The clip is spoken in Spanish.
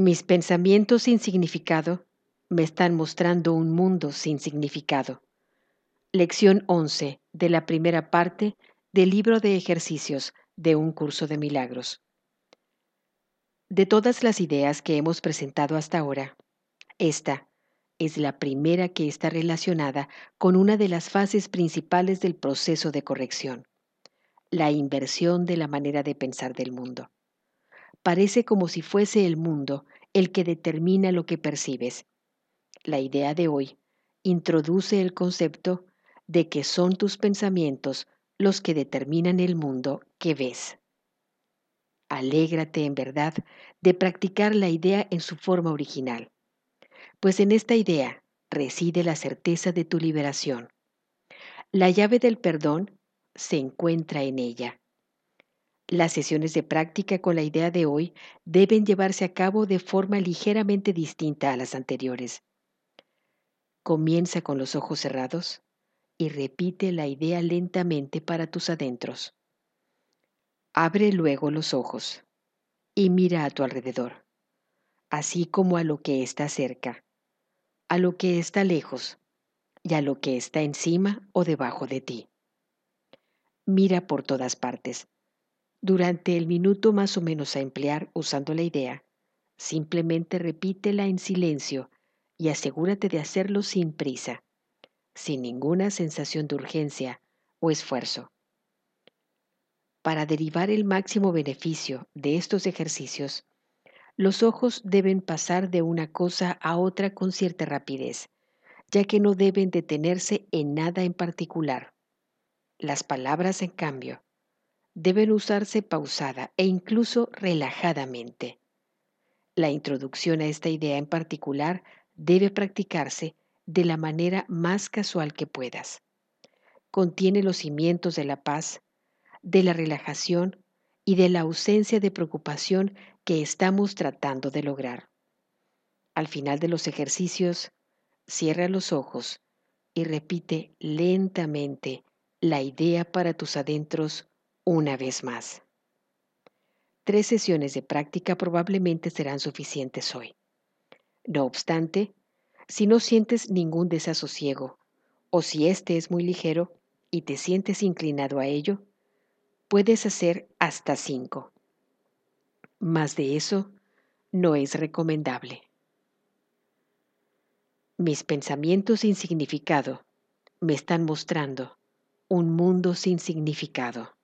Mis pensamientos sin significado me están mostrando un mundo sin significado. Lección 11 de la primera parte del libro de ejercicios de un curso de milagros. De todas las ideas que hemos presentado hasta ahora, esta es la primera que está relacionada con una de las fases principales del proceso de corrección, la inversión de la manera de pensar del mundo parece como si fuese el mundo el que determina lo que percibes. La idea de hoy introduce el concepto de que son tus pensamientos los que determinan el mundo que ves. Alégrate en verdad de practicar la idea en su forma original, pues en esta idea reside la certeza de tu liberación. La llave del perdón se encuentra en ella. Las sesiones de práctica con la idea de hoy deben llevarse a cabo de forma ligeramente distinta a las anteriores. Comienza con los ojos cerrados y repite la idea lentamente para tus adentros. Abre luego los ojos y mira a tu alrededor, así como a lo que está cerca, a lo que está lejos y a lo que está encima o debajo de ti. Mira por todas partes durante el minuto más o menos a emplear usando la idea, simplemente repítela en silencio y asegúrate de hacerlo sin prisa, sin ninguna sensación de urgencia o esfuerzo. Para derivar el máximo beneficio de estos ejercicios, los ojos deben pasar de una cosa a otra con cierta rapidez, ya que no deben detenerse en nada en particular. Las palabras, en cambio, deben usarse pausada e incluso relajadamente. La introducción a esta idea en particular debe practicarse de la manera más casual que puedas. Contiene los cimientos de la paz, de la relajación y de la ausencia de preocupación que estamos tratando de lograr. Al final de los ejercicios, cierra los ojos y repite lentamente la idea para tus adentros una vez más. Tres sesiones de práctica probablemente serán suficientes hoy. No obstante, si no sientes ningún desasosiego o si éste es muy ligero y te sientes inclinado a ello, puedes hacer hasta cinco. Más de eso no es recomendable. Mis pensamientos sin significado me están mostrando un mundo sin significado.